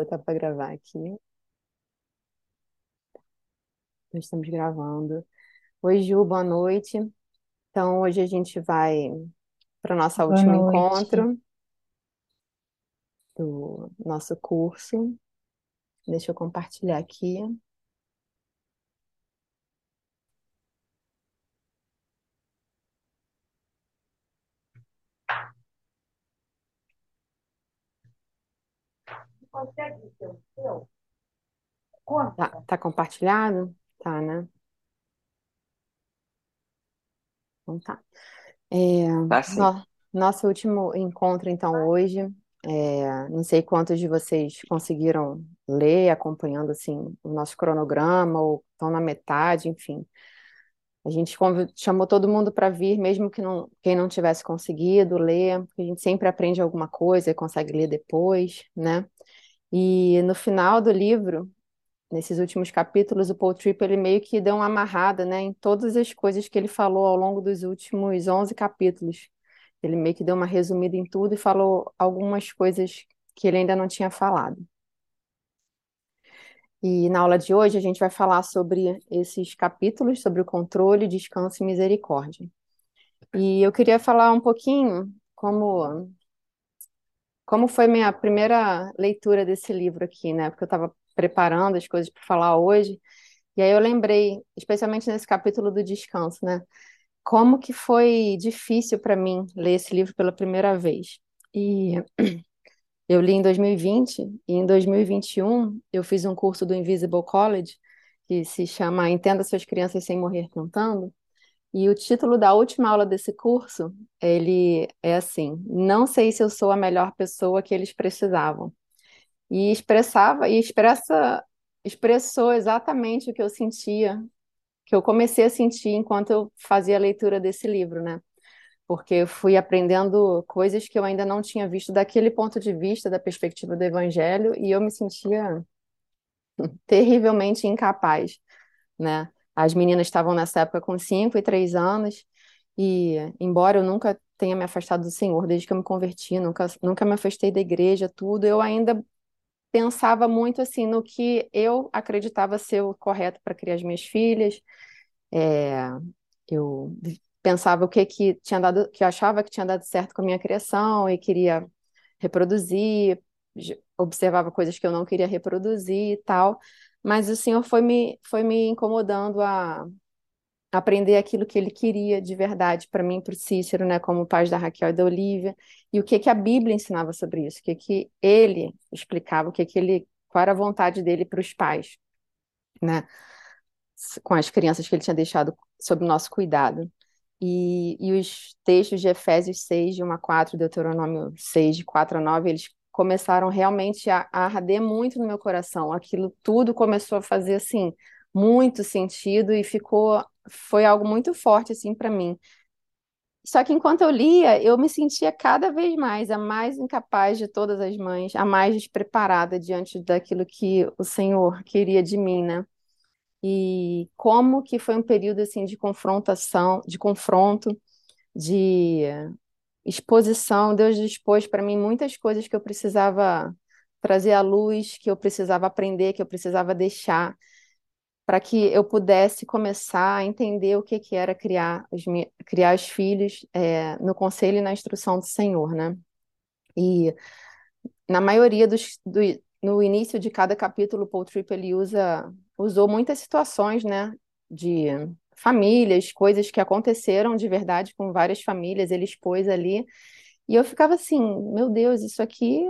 botar para gravar aqui. Nós estamos gravando. Oi, Ju, boa noite. Então, hoje a gente vai para o nosso Boa último noite. encontro do nosso curso. Deixa eu compartilhar aqui. Tá, tá compartilhado? Tá, né? Então tá. É, Tá sim. no- nosso último encontro, então, hoje. é, não sei quantos de vocês conseguiram ler, acompanhando assim o nosso cronograma, ou estão na metade, enfim. A gente convi- chamou todo mundo para vir, mesmo que não, quem não tivesse conseguido ler, porque a gente sempre aprende alguma coisa e consegue ler depois, né? E no final do livro, nesses últimos capítulos, o Paul Tripp ele meio que deu uma amarrada, né, em todas as coisas que ele falou ao longo dos últimos 11 capítulos. Ele meio que deu uma resumida em tudo e falou algumas coisas que ele ainda não tinha falado. E na aula de hoje a gente vai falar sobre esses capítulos, sobre o controle, descanso e misericórdia. E eu queria falar um pouquinho como como foi minha primeira leitura desse livro aqui, né? Porque eu estava preparando as coisas para falar hoje, e aí eu lembrei, especialmente nesse capítulo do descanso, né? Como que foi difícil para mim ler esse livro pela primeira vez. E eu li em 2020 e em 2021 eu fiz um curso do Invisible College que se chama Entenda suas crianças sem morrer cantando. E o título da última aula desse curso, ele é assim: Não sei se eu sou a melhor pessoa que eles precisavam. E expressava e expressa expressou exatamente o que eu sentia, que eu comecei a sentir enquanto eu fazia a leitura desse livro, né? Porque eu fui aprendendo coisas que eu ainda não tinha visto daquele ponto de vista, da perspectiva do evangelho, e eu me sentia terrivelmente incapaz, né? As meninas estavam nessa época com 5 e 3 anos, e embora eu nunca tenha me afastado do Senhor desde que eu me converti, nunca, nunca me afastei da igreja, tudo, eu ainda pensava muito assim no que eu acreditava ser o correto para criar as minhas filhas. É, eu pensava o que que tinha dado, que eu achava que tinha dado certo com a minha criação e queria reproduzir, observava coisas que eu não queria reproduzir e tal. Mas o Senhor foi me, foi me incomodando a aprender aquilo que ele queria de verdade para mim, para o Cícero, né, como pai da Raquel e da Olivia, e o que que a Bíblia ensinava sobre isso, o que que ele explicava, o que que ele, qual era a vontade dele para os pais, né, com as crianças que ele tinha deixado sob nosso cuidado. E, e os textos de Efésios 6, de 1 a 4, Deuteronômio 6, de 4 a 9, eles começaram realmente a, a arder muito no meu coração. Aquilo tudo começou a fazer assim muito sentido e ficou foi algo muito forte assim para mim. Só que enquanto eu lia, eu me sentia cada vez mais a mais incapaz de todas as mães, a mais despreparada diante daquilo que o Senhor queria de mim, né? E como que foi um período assim de confrontação, de confronto, de exposição. Deus expôs para mim muitas coisas que eu precisava trazer à luz, que eu precisava aprender, que eu precisava deixar para que eu pudesse começar a entender o que, que era criar os, criar os filhos é, no conselho e na instrução do Senhor, né? E na maioria dos, do, no início de cada capítulo, Paul Tripp ele usa, usou muitas situações, né, de famílias, coisas que aconteceram de verdade com várias famílias, ele expôs ali, e eu ficava assim, meu Deus, isso aqui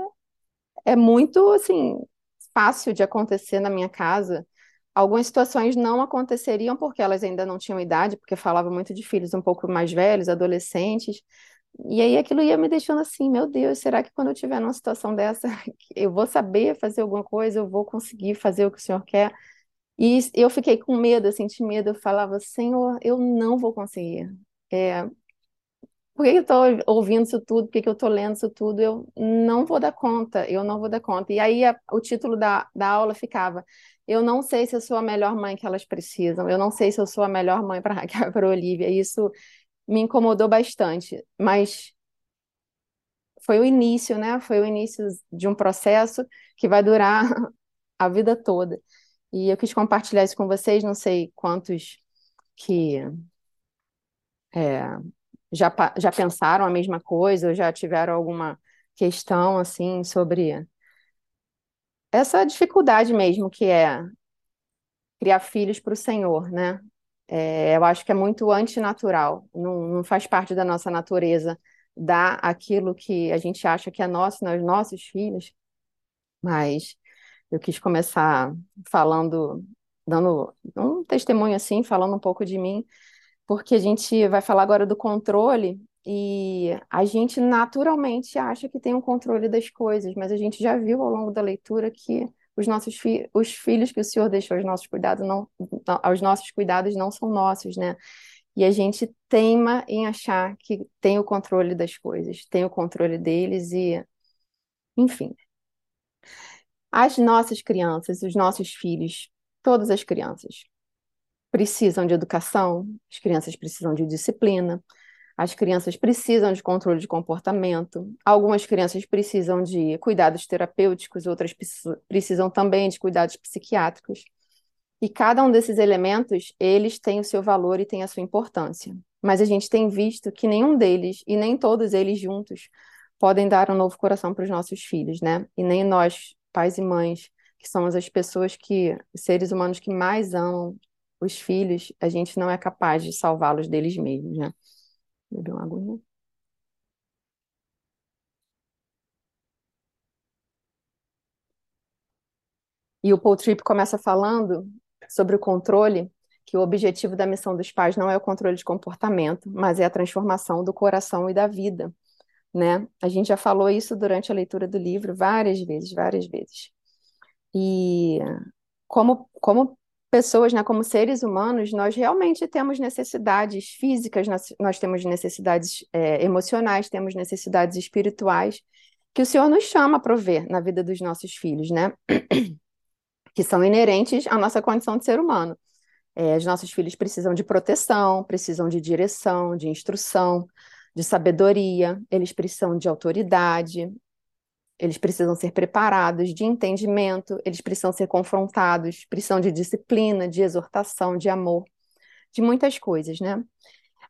é muito, assim, fácil de acontecer na minha casa, Algumas situações não aconteceriam porque elas ainda não tinham idade, porque falava muito de filhos um pouco mais velhos, adolescentes. E aí aquilo ia me deixando assim, meu Deus, será que quando eu estiver numa situação dessa, eu vou saber fazer alguma coisa, eu vou conseguir fazer o que o Senhor quer? E eu fiquei com medo, eu senti medo, eu falava, Senhor, eu não vou conseguir. É, por que eu estou ouvindo isso tudo? Por que eu estou lendo isso tudo? Eu não vou dar conta, eu não vou dar conta. E aí a, o título da, da aula ficava: Eu não sei se eu sou a melhor mãe que elas precisam, eu não sei se eu sou a melhor mãe para para Olivia. E isso me incomodou bastante, mas foi o início, né? Foi o início de um processo que vai durar a vida toda. E eu quis compartilhar isso com vocês, não sei quantos que é, já, já pensaram a mesma coisa, ou já tiveram alguma questão assim sobre essa dificuldade mesmo que é criar filhos para o Senhor, né? É, eu acho que é muito antinatural, não, não faz parte da nossa natureza dar aquilo que a gente acha que é nosso nos nossos filhos, mas eu quis começar falando, dando um testemunho assim, falando um pouco de mim, porque a gente vai falar agora do controle e a gente naturalmente acha que tem um controle das coisas, mas a gente já viu ao longo da leitura que os nossos fi os filhos que o Senhor deixou aos nossos cuidados não, aos nossos cuidados não são nossos, né? E a gente teima em achar que tem o controle das coisas, tem o controle deles e, enfim. As nossas crianças, os nossos filhos, todas as crianças precisam de educação, as crianças precisam de disciplina, as crianças precisam de controle de comportamento, algumas crianças precisam de cuidados terapêuticos, outras precisam também de cuidados psiquiátricos. E cada um desses elementos, eles têm o seu valor e têm a sua importância. Mas a gente tem visto que nenhum deles e nem todos eles juntos podem dar um novo coração para os nossos filhos, né? E nem nós, pais e mães, que somos as pessoas que, seres humanos que mais amam os filhos, a gente não é capaz de salvá-los deles mesmos, né? Beber uma aguinha. E o Paul Tripp começa falando sobre o controle, que o objetivo da missão dos pais não é o controle de comportamento, mas é a transformação do coração e da vida, né? A gente já falou isso durante a leitura do livro várias vezes, várias vezes. E como, como pessoas, né, como seres humanos, nós realmente temos necessidades físicas, nós, temos necessidades é, emocionais, temos necessidades espirituais, que o Senhor nos chama a prover na vida dos nossos filhos, né? Que são inerentes à nossa condição de ser humano. É, os nossos filhos precisam de proteção, precisam de direção, de instrução, de sabedoria, eles precisam de autoridade, eles precisam ser preparados de entendimento, eles precisam ser confrontados, precisam de disciplina, de exortação, de amor, de muitas coisas, né?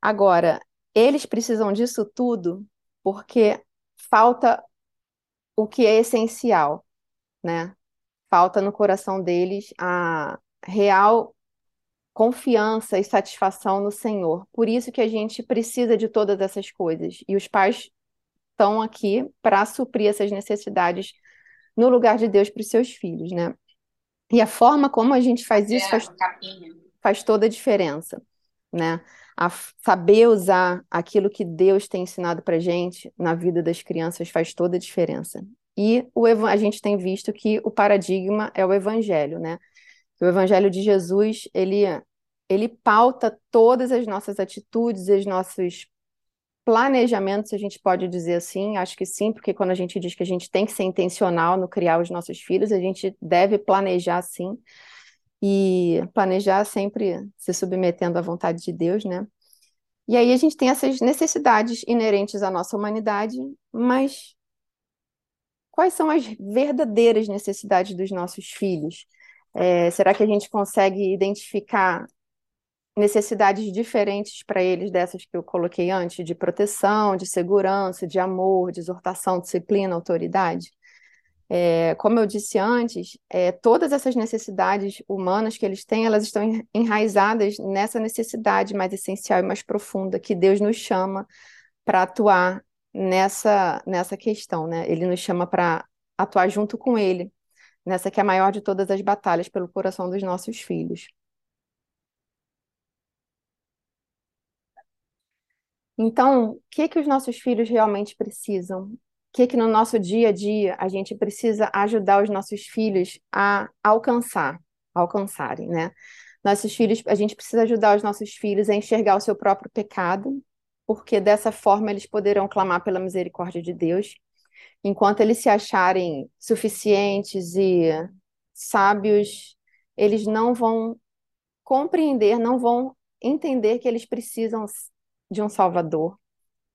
Agora, eles precisam disso tudo porque falta o que é essencial, né? Falta no coração deles a real confiança e satisfação no Senhor. Por isso que a gente precisa de todas essas coisas. E os pais estão aqui para suprir essas necessidades no lugar de Deus para os seus filhos, né? E a forma como a gente faz isso faz, faz toda a diferença, né? A saber usar aquilo que Deus tem ensinado para gente na vida das crianças faz toda a diferença. E o, a gente tem visto que o paradigma é o evangelho, né? O evangelho de Jesus, ele, ele pauta todas as nossas atitudes, os nossos planejamento, se a gente pode dizer assim, acho que sim, porque quando a gente diz que a gente tem que ser intencional no criar os nossos filhos, a gente deve planejar sim, e planejar sempre se submetendo à vontade de Deus, né? E aí a gente tem essas necessidades inerentes à nossa humanidade, mas quais são as verdadeiras necessidades dos nossos filhos? É, será que a gente consegue identificar necessidades diferentes para eles dessas que eu coloquei antes, de proteção, de segurança, de amor, de exortação, disciplina, autoridade. É, como eu disse antes, é, todas essas necessidades humanas que eles têm, elas estão enraizadas nessa necessidade mais essencial e mais profunda que Deus nos chama para atuar nessa, nessa questão, né? Ele nos chama para atuar junto com Ele, nessa que é a maior de todas as batalhas pelo coração dos nossos filhos. Então, o que que os nossos filhos realmente precisam? O que que no nosso dia a dia a gente precisa ajudar os nossos filhos a alcançar, alcançarem, né? Nossos filhos, a gente precisa ajudar os nossos filhos a enxergar o seu próprio pecado, porque dessa forma eles poderão clamar pela misericórdia de Deus, enquanto eles se acharem suficientes e sábios, eles não vão compreender, não vão entender que eles precisam de um Salvador,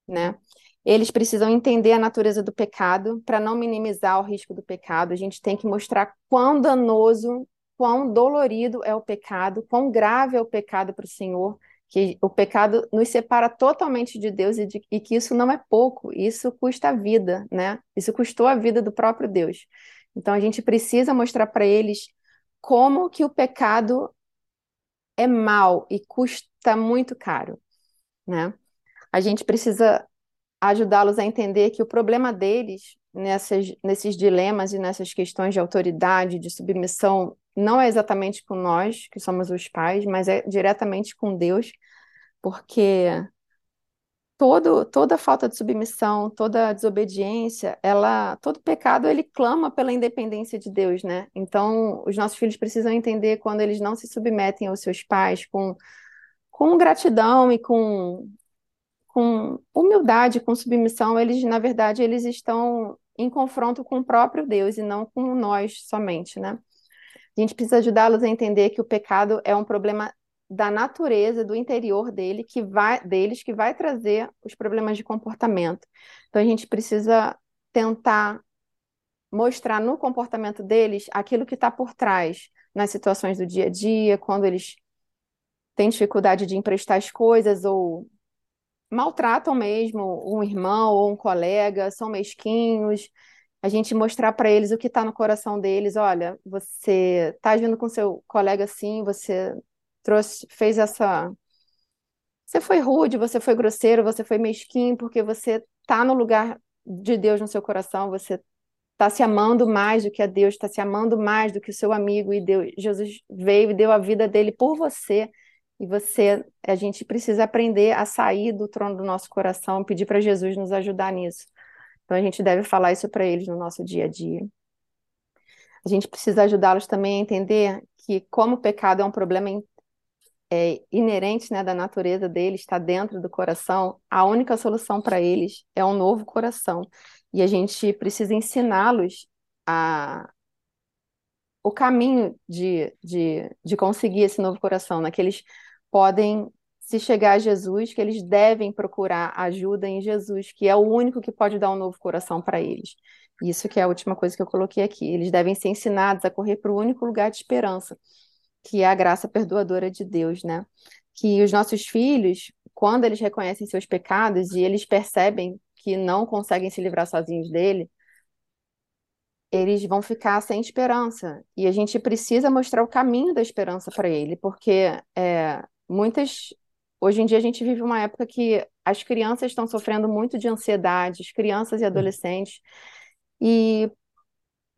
né? Eles precisam entender a natureza do pecado para não minimizar o risco do pecado. A gente tem que mostrar quão danoso, quão dolorido é o pecado, quão grave é o pecado para o Senhor, que o pecado nos separa totalmente de Deus e, de, e que isso não é pouco, isso custa a vida, né? Isso custou a vida do próprio Deus. Então a gente precisa mostrar para eles como que o pecado é mal e custa muito caro, né? A gente precisa ajudá-los a entender que o problema deles nessas, nesses dilemas e nessas questões de autoridade, de submissão, não é exatamente com nós, que somos os pais, mas é diretamente com Deus, porque todo, toda falta de submissão, toda desobediência, ela, todo pecado, ele clama pela independência de Deus, né? Então, os nossos filhos precisam entender quando eles não se submetem aos seus pais com, com gratidão e com, com humildade, com submissão, eles, na verdade, eles estão em confronto com o próprio Deus e não com nós somente, né? A gente precisa ajudá-los a entender que o pecado é um problema da natureza, do interior dele, que vai, deles, que vai trazer os problemas de comportamento. Então a gente precisa tentar mostrar no comportamento deles aquilo que está por trás, nas situações do dia a dia, quando eles têm dificuldade de emprestar as coisas ou maltratam mesmo um irmão ou um colega, são mesquinhos. A gente mostrar para eles o que está no coração deles. Olha, você está agindo com seu colega assim, você trouxe, fez essa. Você foi rude, você foi grosseiro, você foi mesquinho, porque você está no lugar de Deus no seu coração, você está se amando mais do que a Deus, está se amando mais do que o seu amigo, e Deus, Jesus veio e deu a vida dele por você. E você, a gente precisa aprender a sair do trono do nosso coração, pedir para Jesus nos ajudar nisso. Então a gente deve falar isso para eles no nosso dia a dia. A gente precisa ajudá-los também a entender que como o pecado é um problema é, inerente né, da natureza deles, está dentro do coração, a única solução para eles é um novo coração. E a gente precisa ensiná-los a o caminho de, de, de conseguir esse novo coração, né? Podem se chegar a Jesus, que eles devem procurar ajuda em Jesus, que é o único que pode dar um novo coração para eles. Isso que é a última coisa que eu coloquei aqui. Eles devem ser ensinados a correr para o único lugar de esperança, que é a graça perdoadora de Deus, né? Que os nossos filhos, quando eles reconhecem seus pecados e eles percebem que não conseguem se livrar sozinhos dele, eles vão ficar sem esperança. E a gente precisa mostrar o caminho da esperança para ele, porque é, muitas. Hoje em dia a gente vive uma época que as crianças estão sofrendo muito de ansiedade, as crianças e adolescentes, e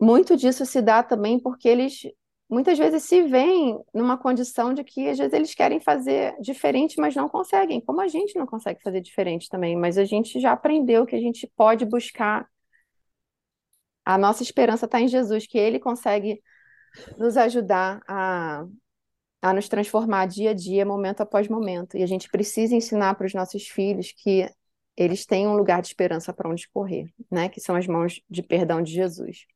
muito disso se dá também porque eles muitas vezes se veem numa condição de que às vezes eles querem fazer diferente, mas não conseguem, como a gente não consegue fazer diferente também, mas a gente já aprendeu que a gente pode buscar. A nossa esperança está em Jesus, que Ele consegue nos ajudar a, a nos transformar dia a dia, momento após momento. E a gente precisa ensinar para os nossos filhos que eles têm um lugar de esperança para onde correr, né? Que são as mãos de perdão de Jesus.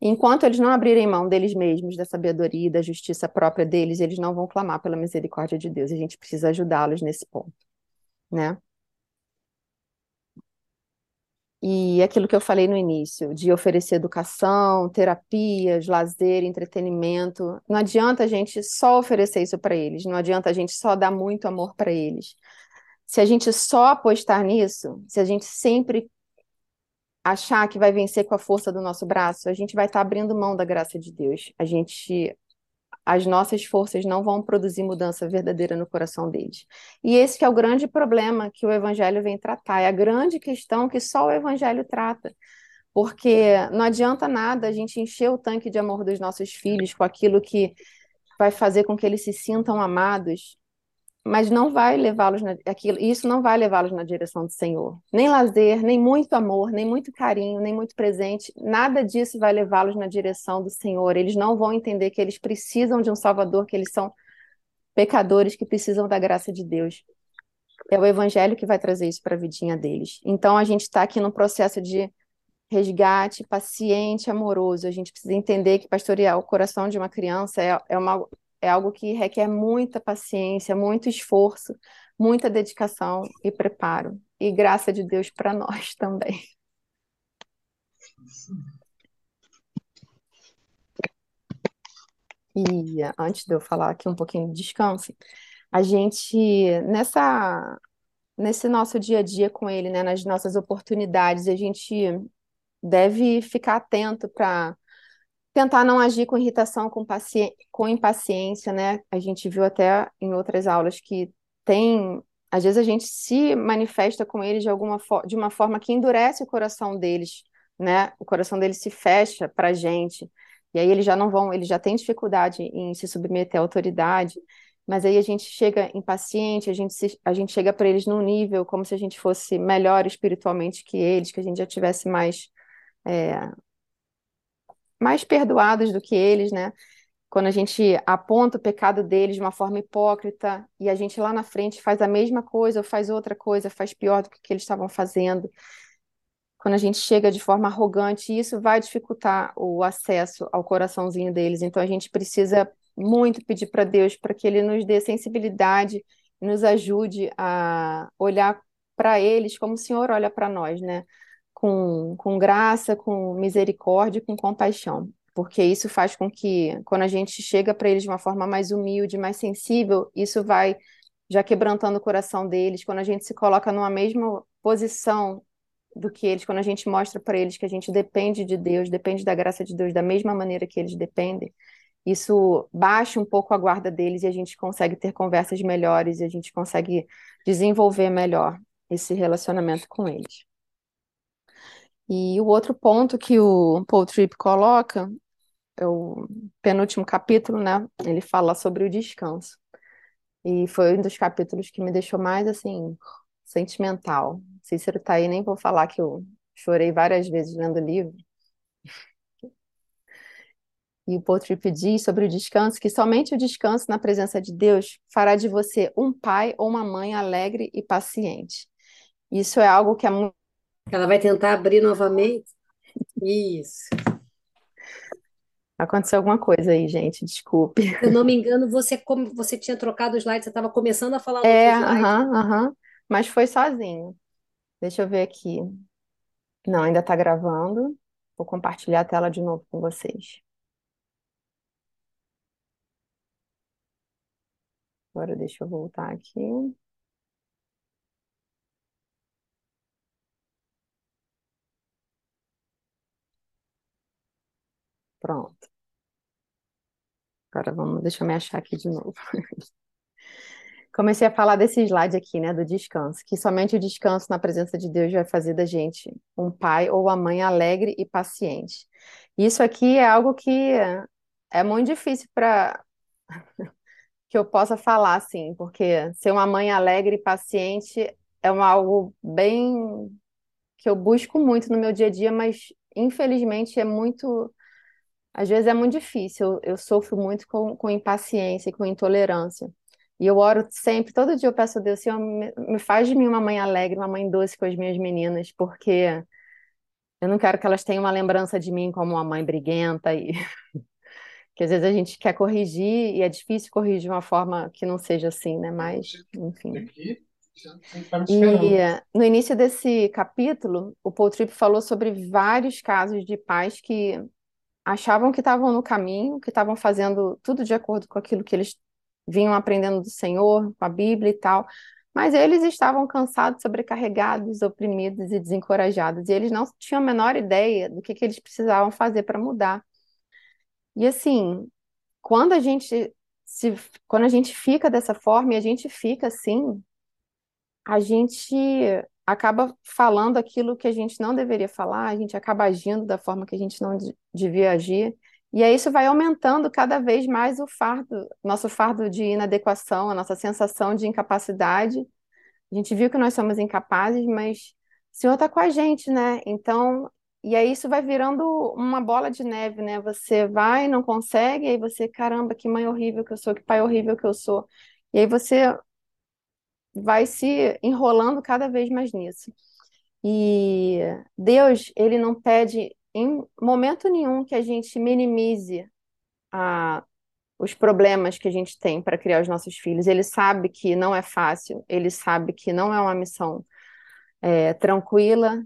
Enquanto eles não abrirem mão deles mesmos, da sabedoria e da justiça própria deles, eles não vão clamar pela misericórdia de Deus. A gente precisa ajudá-los nesse ponto, né? E aquilo que eu falei no início, de oferecer educação, terapias, lazer, entretenimento. Não adianta a gente só oferecer isso para eles, não adianta a gente só dar muito amor para eles. Se a gente só apostar nisso, se a gente sempre achar que vai vencer com a força do nosso braço, a gente vai estar tá abrindo mão da graça de Deus. A gente as nossas forças não vão produzir mudança verdadeira no coração deles. E esse é o grande problema que o evangelho vem tratar, é a grande questão que só o evangelho trata. Porque não adianta nada a gente encher o tanque de amor dos nossos filhos com aquilo que vai fazer com que eles se sintam amados mas não vai levá-los aquilo, isso não vai levá-los na direção do Senhor. Nem lazer, nem muito amor, nem muito carinho, nem muito presente, nada disso vai levá-los na direção do Senhor. Eles não vão entender que eles precisam de um Salvador, que eles são pecadores que precisam da graça de Deus. É o Evangelho que vai trazer isso para a vidinha deles. Então a gente está aqui num processo de resgate paciente, amoroso. A gente precisa entender que pastorear o coração de uma criança é, é uma é algo que requer muita paciência, muito esforço, muita dedicação e preparo. e graça de Deus para nós também. E antes de eu falar aqui um pouquinho de descanso, a gente, nessa, nesse nosso dia a dia com ele, né, nas nossas oportunidades, a gente deve ficar atento para tentar não agir com irritação, com, paci... com impaciência, né? A gente viu até em outras aulas que tem, às vezes a gente se manifesta com eles de alguma fo... de uma forma que endurece o coração deles, né? O coração deles se fecha para a gente. E aí eles já não vão, eles já têm dificuldade em se submeter à autoridade, mas aí a gente chega impaciente, a gente, se, a gente chega para eles num nível como se a gente fosse melhor espiritualmente que eles, que a gente já tivesse mais, é, mais perdoados do que eles, né? Quando a gente aponta o pecado deles de uma forma hipócrita e a gente lá na frente faz a mesma coisa ou faz outra coisa, faz pior do que, que eles estavam fazendo quando a gente chega de forma arrogante, isso vai dificultar o acesso ao coraçãozinho deles. Então a gente precisa muito pedir para Deus para que Ele nos dê sensibilidade, nos ajude a olhar para eles como o Senhor olha para nós, né? Com, com graça, com misericórdia, com compaixão. Porque isso faz com que, quando a gente chega para eles de uma forma mais humilde, mais sensível, isso vai já quebrantando o coração deles. Quando a gente se coloca numa mesma posição do que eles, quando a gente mostra para eles que a gente depende de Deus, depende da graça de Deus da mesma maneira que eles dependem, isso baixa um pouco a guarda deles e a gente consegue ter conversas melhores e a gente consegue desenvolver melhor esse relacionamento com eles. E o outro ponto que o Paul Tripp coloca, é o penúltimo capítulo, né? Ele fala sobre o descanso. E foi um dos capítulos que me deixou mais assim sentimental. Cícero tá aí, nem vou falar que eu chorei várias vezes lendo o livro. E o Paul Tripp diz sobre o descanso que somente o descanso na presença de Deus fará de você um pai ou uma mãe alegre e paciente. Isso é algo que é muito. Ela vai tentar abrir novamente? Isso. Aconteceu alguma coisa aí, gente, desculpe. Se eu não me engano, você, como você tinha trocado o slide, você estava começando a falar É, outro slide. aham, aham. Mas foi sozinho. Deixa eu ver aqui. Não, ainda está gravando. Vou compartilhar a tela de novo com vocês. Agora deixa eu voltar aqui. Pronto. Agora vamos, deixa eu me achar aqui de novo. Comecei a falar desse slide aqui, né, do descanso, que somente o descanso na presença de Deus vai fazer da gente um pai ou uma mãe alegre e paciente. Isso aqui é algo que é muito difícil para que eu possa falar assim, porque ser uma mãe alegre e paciente é uma, algo bem que eu busco muito no meu dia a dia, mas infelizmente é muito, às vezes é muito difícil. Eu, sofro muito com, com impaciência e com intolerância. E eu oro sempre, todo dia eu peço a Deus, Senhor, me, me faz de mim uma mãe alegre, uma mãe doce com as minhas meninas, porque eu não quero que elas tenham uma lembrança de mim como uma mãe briguenta e que às vezes a gente quer corrigir e é difícil corrigir de uma forma que não seja assim, né? Mas, enfim. E no início desse capítulo, o Paul Tripp falou sobre vários casos de pais que achavam que estavam no caminho, que estavam fazendo tudo de acordo com aquilo que eles vinham aprendendo do Senhor, com a Bíblia e tal, mas eles estavam cansados, sobrecarregados, oprimidos e desencorajados, e eles não tinham a menor ideia do que, que eles precisavam fazer para mudar. E assim, quando a gente se, quando a gente fica dessa forma e a gente fica assim, a gente acaba falando aquilo que a gente não deveria falar, a gente acaba agindo da forma que a gente não devia agir. E aí isso vai aumentando cada vez mais o fardo, nosso fardo de inadequação, a nossa sensação de incapacidade. A gente viu que nós somos incapazes, mas o Senhor está com a gente, né? Então, e aí isso vai virando uma bola de neve, né? Você vai, não consegue, aí você, caramba, que mãe horrível que eu sou, que pai horrível que eu sou. E aí você vai se enrolando cada vez mais nisso. E Deus, ele não pede em momento nenhum que a gente minimize a, os problemas que a gente tem para criar os nossos filhos. Ele sabe que não é fácil, ele sabe que não é uma missão é, tranquila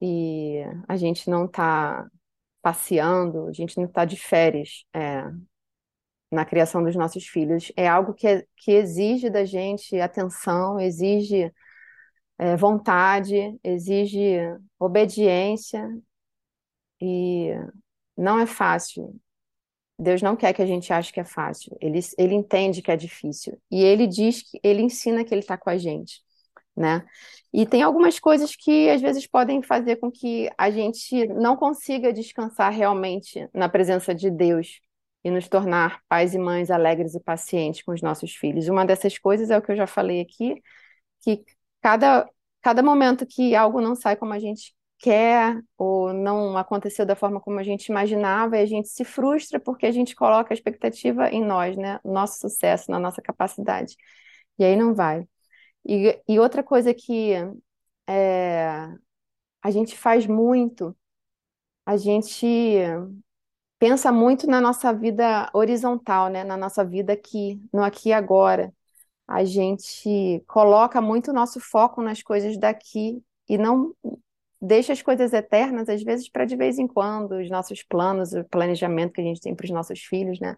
e a gente não está passeando, a gente não está de férias é, na criação dos nossos filhos. É algo que, é, que exige da gente atenção, exige é, vontade, exige obediência e não é fácil. Deus não quer que a gente ache que é fácil. Ele, ele entende que é difícil. E ele diz que ele ensina que ele está com a gente, né? E tem algumas coisas que às vezes podem fazer com que a gente não consiga descansar realmente na presença de Deus e nos tornar pais e mães alegres e pacientes com os nossos filhos. Uma dessas coisas é o que eu já falei aqui, que cada, cada momento que algo não sai como a gente quer ou não aconteceu da forma como a gente imaginava, e a gente se frustra porque a gente coloca a expectativa em nós, né? No nosso sucesso, na nossa capacidade. E aí não vai. E, e outra coisa que é, a gente faz muito, a gente pensa muito na nossa vida horizontal, né? Na nossa vida aqui, no aqui e agora. A gente coloca muito o nosso foco nas coisas daqui e não deixa as coisas eternas, às vezes, para de vez em quando, os nossos planos, o planejamento que a gente tem para os nossos filhos, né?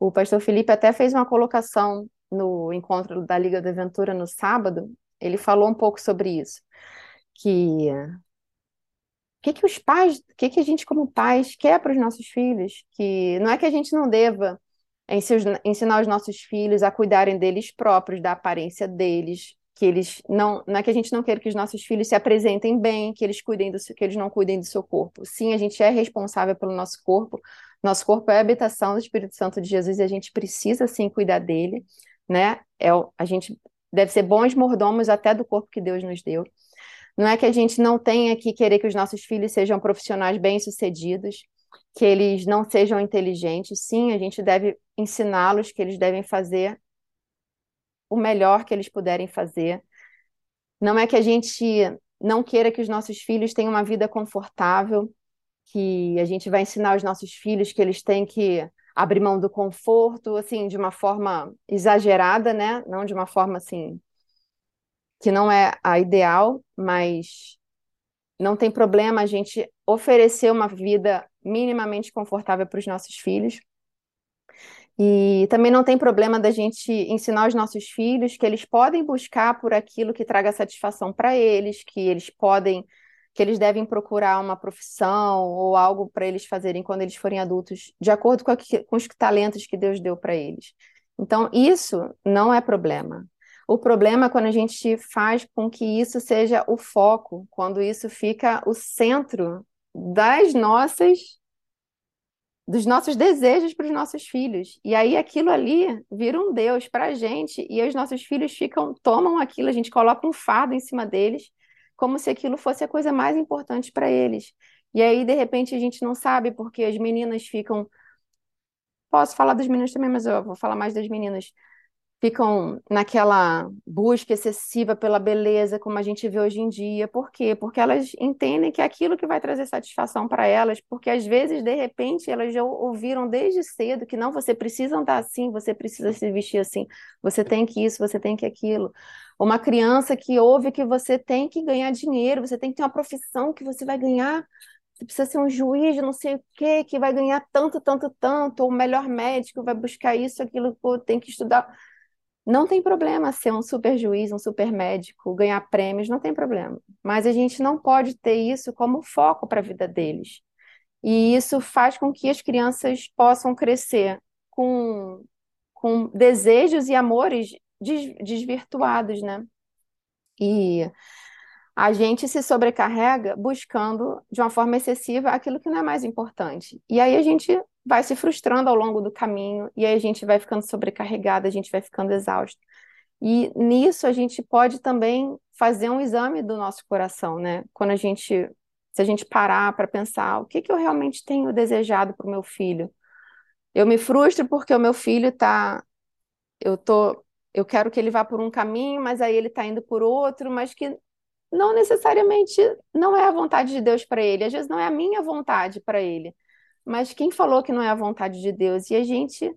O pastor Felipe até fez uma colocação no encontro da Liga da Aventura no sábado, ele falou um pouco sobre isso, que que, que os pais, o que, que a gente como pais quer para os nossos filhos, que não é que a gente não deva ensinar os nossos filhos a cuidarem deles próprios, da aparência deles, que eles não, não é que a gente não queira que os nossos filhos se apresentem bem, que eles cuidem do, que eles não cuidem do seu corpo. Sim, a gente é responsável pelo nosso corpo. Nosso corpo é a habitação do Espírito Santo de Jesus e a gente precisa sim cuidar dele, né? É, a gente deve ser bons mordomos até do corpo que Deus nos deu. Não é que a gente não tenha que querer que os nossos filhos sejam profissionais bem-sucedidos, que eles não sejam inteligentes. Sim, a gente deve ensiná-los que eles devem fazer o melhor que eles puderem fazer. Não é que a gente não queira que os nossos filhos tenham uma vida confortável, que a gente vai ensinar os nossos filhos que eles têm que abrir mão do conforto, assim, de uma forma exagerada, né? Não de uma forma assim que não é a ideal, mas não tem problema a gente oferecer uma vida minimamente confortável para os nossos filhos. E também não tem problema da gente ensinar os nossos filhos que eles podem buscar por aquilo que traga satisfação para eles, que eles podem, que eles devem procurar uma profissão ou algo para eles fazerem quando eles forem adultos, de acordo com, a, com os talentos que Deus deu para eles. Então, isso não é problema. O problema é quando a gente faz com que isso seja o foco, quando isso fica o centro das nossas dos nossos desejos para os nossos filhos. E aí aquilo ali vira um Deus para a gente e os nossos filhos ficam, tomam aquilo, a gente coloca um fardo em cima deles, como se aquilo fosse a coisa mais importante para eles. E aí, de repente, a gente não sabe porque as meninas ficam. Posso falar dos meninos também, mas eu vou falar mais das meninas ficam naquela busca excessiva pela beleza, como a gente vê hoje em dia. Por quê? Porque elas entendem que é aquilo que vai trazer satisfação para elas, porque às vezes, de repente, elas já ouviram desde cedo que não, você precisa andar assim, você precisa se vestir assim, você tem que isso, você tem que aquilo. Uma criança que ouve que você tem que ganhar dinheiro, você tem que ter uma profissão que você vai ganhar você precisa ser um juiz, não sei o quê, que vai ganhar tanto, tanto, tanto, ou o melhor médico vai buscar isso, aquilo, tem que estudar. Não tem problema ser um super juiz, um super médico, ganhar prêmios, não tem problema. Mas a gente não pode ter isso como foco para a vida deles. E isso faz com que as crianças possam crescer com, com desejos e amores des, desvirtuados, né? E a gente se sobrecarrega buscando de uma forma excessiva aquilo que não é mais importante. E aí a gente vai se frustrando ao longo do caminho, e aí a gente vai ficando sobrecarregada, a gente vai ficando exausto. E nisso a gente pode também fazer um exame do nosso coração, né? Quando a gente, se a gente parar para pensar, o que que eu realmente tenho desejado para o meu filho? Eu me frustro porque o meu filho está, eu tô, eu quero que ele vá por um caminho, mas aí ele está indo por outro, mas que não necessariamente não é a vontade de Deus para ele, às vezes não é a minha vontade para ele. Mas quem falou que não é a vontade de Deus? E a gente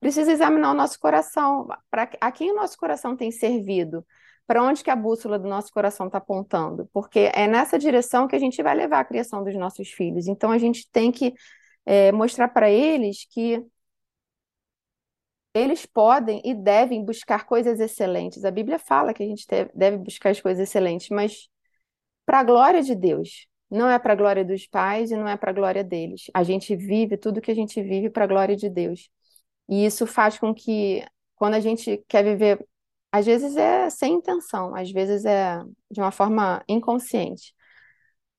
precisa examinar o nosso coração, para a quem o nosso coração tem servido, para onde que a bússola do nosso coração está apontando, porque é nessa direção que a gente vai levar a criação dos nossos filhos. Então a gente tem que é, mostrar para eles que eles podem e devem buscar coisas excelentes. A Bíblia fala que a gente deve buscar as coisas excelentes, mas para a glória de Deus. Não é para a glória dos pais e não é para a glória deles. A gente vive tudo que a gente vive para a glória de Deus. E isso faz com que, quando a gente quer viver, às vezes é sem intenção, às vezes é de uma forma inconsciente.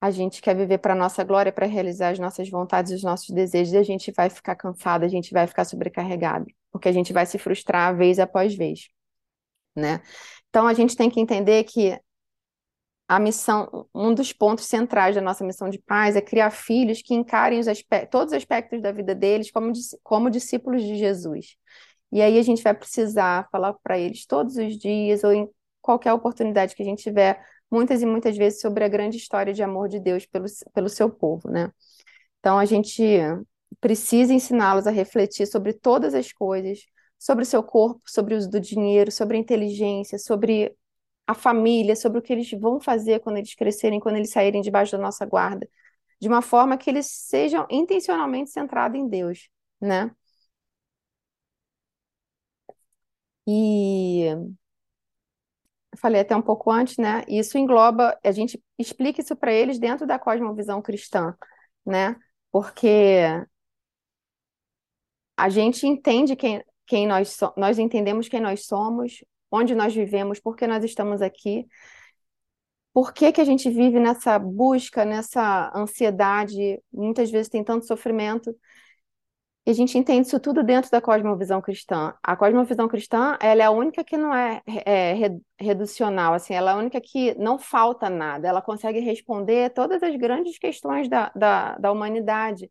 A gente quer viver para nossa glória, para realizar as nossas vontades, os nossos desejos, e a gente vai ficar cansado, a gente vai ficar sobrecarregado, porque a gente vai se frustrar vez após vez, né? Então a gente tem que entender que a missão, um dos pontos centrais da nossa missão de paz é criar filhos que encarem os aspectos, todos os aspectos da vida deles como, como discípulos de Jesus. E aí a gente vai precisar falar para eles todos os dias ou em qualquer oportunidade que a gente tiver, muitas e muitas vezes, sobre a grande história de amor de Deus pelo, pelo seu povo, né? Então a gente precisa ensiná-los a refletir sobre todas as coisas, sobre o seu corpo, sobre o uso do dinheiro, sobre a inteligência, sobre a família, sobre o que eles vão fazer quando eles crescerem, quando eles saírem debaixo da nossa guarda, de uma forma que eles sejam intencionalmente centrados em Deus, né? E falei até um pouco antes, né? Isso engloba, a gente explica isso para eles dentro da cosmovisão cristã, né? Porque a gente entende quem, quem nós somos, nós entendemos quem nós somos, onde nós vivemos, por que nós estamos aqui, por que que a gente vive nessa busca, nessa ansiedade, muitas vezes tem tanto sofrimento, e a gente entende isso tudo dentro da cosmovisão cristã. A cosmovisão cristã, ela é a única que não é, é reducional, assim, ela é a única que não falta nada, ela consegue responder todas as grandes questões da, da, da humanidade.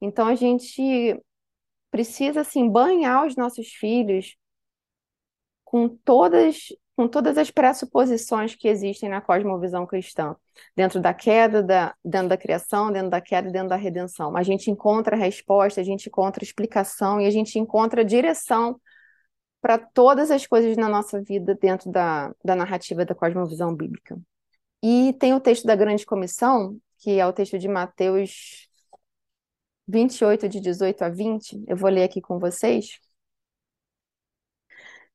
Então, a gente precisa, assim, banhar os nossos filhos com todas, com todas as pressuposições que existem na cosmovisão cristã, dentro da queda, da, dentro da criação, dentro da queda e dentro da redenção. A gente encontra resposta, a gente encontra explicação e a gente encontra direção para todas as coisas na nossa vida dentro da, da narrativa da cosmovisão bíblica. E tem o texto da Grande Comissão, que é o texto de Mateus 28, de 18 a 20. Eu vou ler aqui com vocês.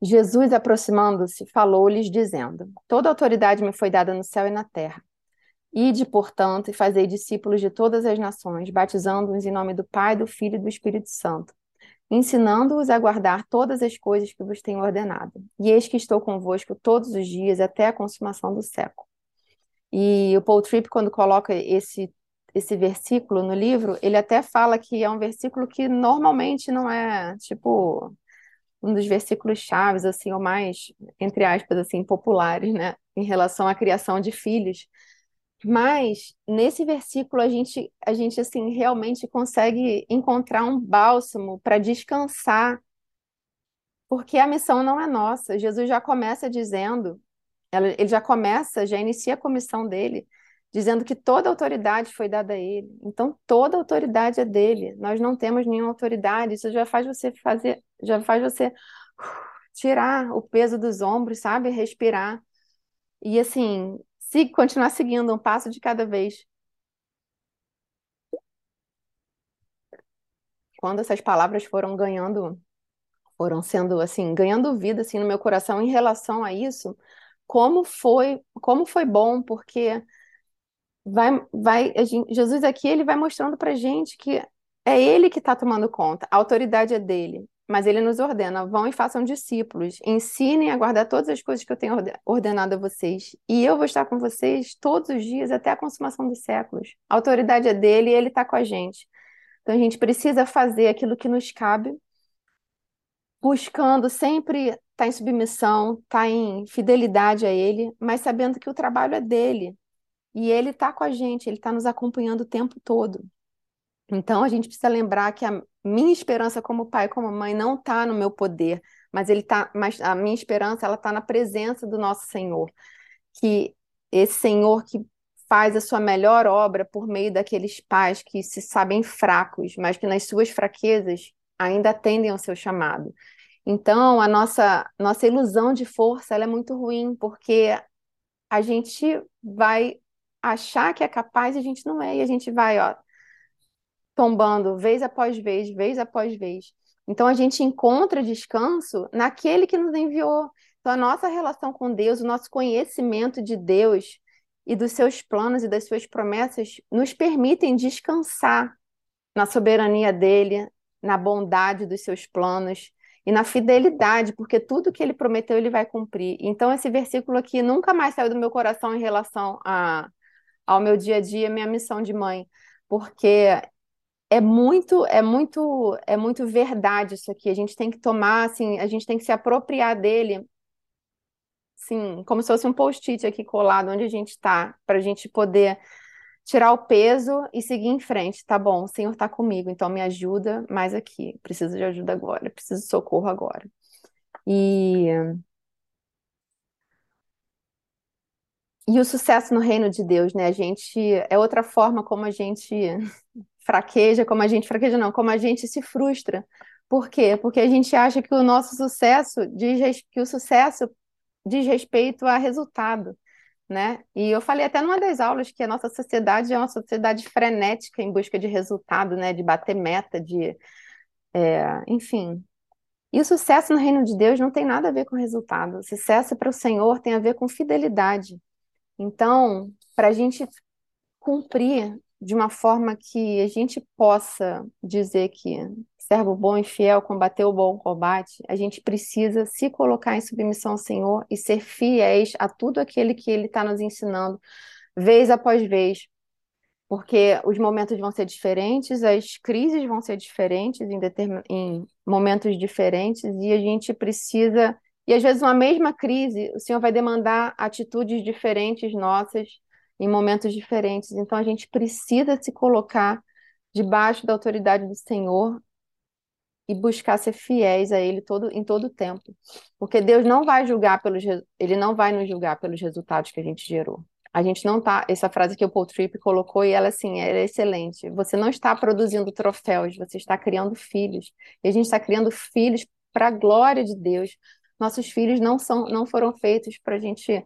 Jesus, aproximando-se, falou-lhes, dizendo: Toda autoridade me foi dada no céu e na terra. Ide, portanto, e fazei discípulos de todas as nações, batizando-os em nome do Pai, do Filho e do Espírito Santo, ensinando-os a guardar todas as coisas que vos tenho ordenado. E eis que estou convosco todos os dias até a consumação do século. E o Paul Tripp, quando coloca esse esse versículo no livro, ele até fala que é um versículo que normalmente não é, tipo, um dos versículos chaves, assim, ou mais, entre aspas, assim, populares, né, em relação à criação de filhos. Mas nesse versículo a gente, a gente assim realmente consegue encontrar um bálsamo para descansar, porque a missão não é nossa. Jesus já começa dizendo, ele já começa, já inicia a comissão dele, dizendo que toda autoridade foi dada a ele. Então toda autoridade é dele. Nós não temos nenhuma autoridade. Isso já faz você fazer, já faz você tirar o peso dos ombros, sabe? Respirar. E assim, se continuar seguindo um passo de cada vez. Quando essas palavras foram ganhando, foram sendo assim, ganhando vida assim no meu coração em relação a isso, como foi, como foi bom, porque vai, vai, Jesus aqui ele vai mostrando para gente que é ele que está tomando conta, a autoridade é dele, mas ele nos ordena: vão e façam discípulos, ensinem a guardar todas as coisas que eu tenho ordenado a vocês, e eu vou estar com vocês todos os dias até a consumação dos séculos. A autoridade é dele e ele está com a gente. Então a gente precisa fazer aquilo que nos cabe, buscando sempre estar tá em submissão, estar tá em fidelidade a ele, mas sabendo que o trabalho é dele. E ele está com a gente, ele está nos acompanhando o tempo todo. Então a gente precisa lembrar que a minha esperança como pai, como mãe, não está no meu poder, mas ele tá, mas a minha esperança ela está na presença do nosso Senhor, que esse Senhor que faz a sua melhor obra por meio daqueles pais que se sabem fracos, mas que nas suas fraquezas ainda atendem ao seu chamado. Então, a nossa, nossa ilusão de força ela é muito ruim, porque a gente vai achar que é capaz e a gente não é, e a gente vai, ó, tombando vez após vez, vez após vez. Então, a gente encontra descanso naquele que nos enviou. Então, a nossa relação com Deus, o nosso conhecimento de Deus e dos seus planos e das suas promessas nos permitem descansar na soberania dele, na bondade dos seus planos e na fidelidade, porque tudo que ele prometeu ele vai cumprir. Então esse versículo aqui nunca mais saiu do meu coração em relação a, ao meu dia a dia, minha missão de mãe, porque é muito, é muito, é muito verdade isso aqui. A gente tem que tomar, assim, a gente tem que se apropriar dele, sim, como se fosse um post-it aqui colado onde a gente está, para a gente poder tirar o peso e seguir em frente. Tá bom, o Senhor está comigo, então me ajuda mais aqui. Preciso de ajuda agora, preciso de socorro agora. E e o sucesso no reino de Deus, né? A gente é outra forma como a gente fraqueja, como a gente fraqueja não, como a gente se frustra. Por quê? Porque a gente acha que o nosso sucesso diz que o sucesso diz respeito a resultado né? E eu falei até numa das aulas que a nossa sociedade é uma sociedade frenética em busca de resultado, né? De bater meta, de, é, enfim. E o sucesso no reino de Deus não tem nada a ver com resultado. O sucesso para o Senhor tem a ver com fidelidade. Então, para a gente cumprir de uma forma que a gente possa dizer que servo bom e fiel combateu o bom combate, a gente precisa se colocar em submissão ao Senhor e ser fiéis a tudo aquele que Ele está nos ensinando, vez após vez, porque os momentos vão ser diferentes, as crises vão ser diferentes em, em momentos diferentes, e a gente precisa. E às vezes, uma mesma crise, o Senhor vai demandar atitudes diferentes nossas em momentos diferentes. Então, a gente precisa se colocar debaixo da autoridade do Senhor e buscar ser fiéis a Ele todo, em todo o tempo. Porque Deus não vai julgar pelos, Ele não vai nos julgar pelos resultados que a gente gerou. A gente não tá, essa frase que o Paul Tripp colocou e ela assim, é excelente. Você não está produzindo troféus, você está criando filhos. E a gente está criando filhos para a glória de Deus. Nossos filhos não são, não foram feitos para a gente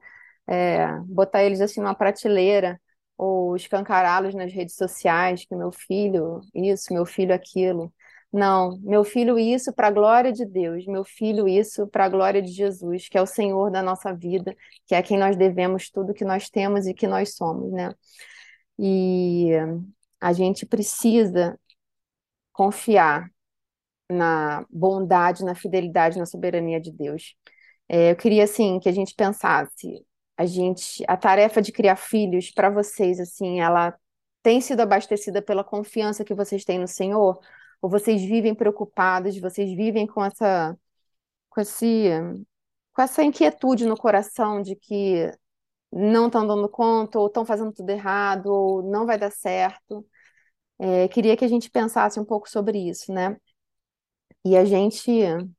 é, botar eles assim numa prateleira ou escancará-los nas redes sociais, que meu filho isso, meu filho aquilo. Não, meu filho, isso para a glória de Deus, meu filho, isso para a glória de Jesus, que é o Senhor da nossa vida, que é quem nós devemos tudo que nós temos e que nós somos, né? E a gente precisa confiar na bondade, na fidelidade, na soberania de Deus. É, eu queria assim que a gente pensasse, a gente, a tarefa de criar filhos para vocês, assim, ela tem sido abastecida pela confiança que vocês têm no Senhor? Ou vocês vivem preocupados, vocês vivem com essa, com esse, com essa inquietude no coração de que não estão dando conta, ou estão fazendo tudo errado, ou não vai dar certo. É, queria que a gente pensasse um pouco sobre isso, né? E a gente. Não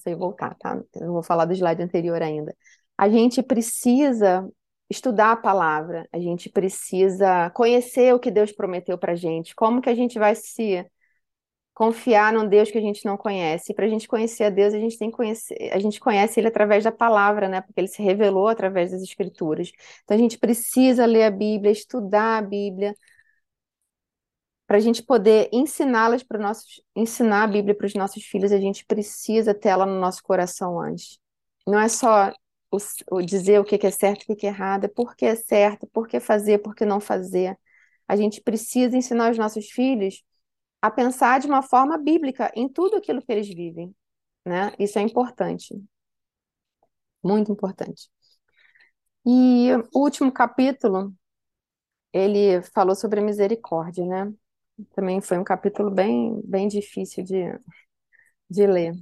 sei voltar, tá? Eu vou falar do slide anterior ainda. A gente precisa estudar a palavra, a gente precisa conhecer o que Deus prometeu para gente. Como que a gente vai se confiar num Deus que a gente não conhece? Para a gente conhecer a Deus, a gente tem que conhecer, a gente conhece Ele através da palavra, né? Porque Ele se revelou através das Escrituras. Então a gente precisa ler a Bíblia, estudar a Bíblia, para a gente poder ensiná-las para nossos, ensinar a Bíblia para os nossos filhos, a gente precisa ter ela no nosso coração antes. Não é só o, o dizer o que é certo e o que é errado, é por que é certo, por que fazer, por que não fazer. A gente precisa ensinar os nossos filhos a pensar de uma forma bíblica em tudo aquilo que eles vivem, né? Isso é importante, muito importante. E o último capítulo, ele falou sobre a misericórdia, né? Também foi um capítulo bem, bem difícil de, de ler,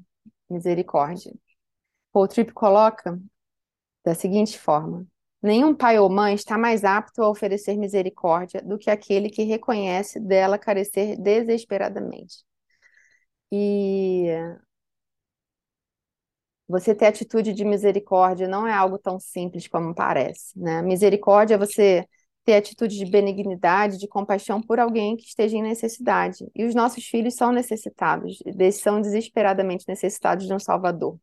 misericórdia. Paul Tripp coloca da seguinte forma: Nenhum pai ou mãe está mais apto a oferecer misericórdia do que aquele que reconhece dela carecer desesperadamente. E você ter atitude de misericórdia não é algo tão simples como parece, né? Misericórdia é você ter atitude de benignidade, de compaixão por alguém que esteja em necessidade. E os nossos filhos são necessitados, são desesperadamente necessitados de um Salvador.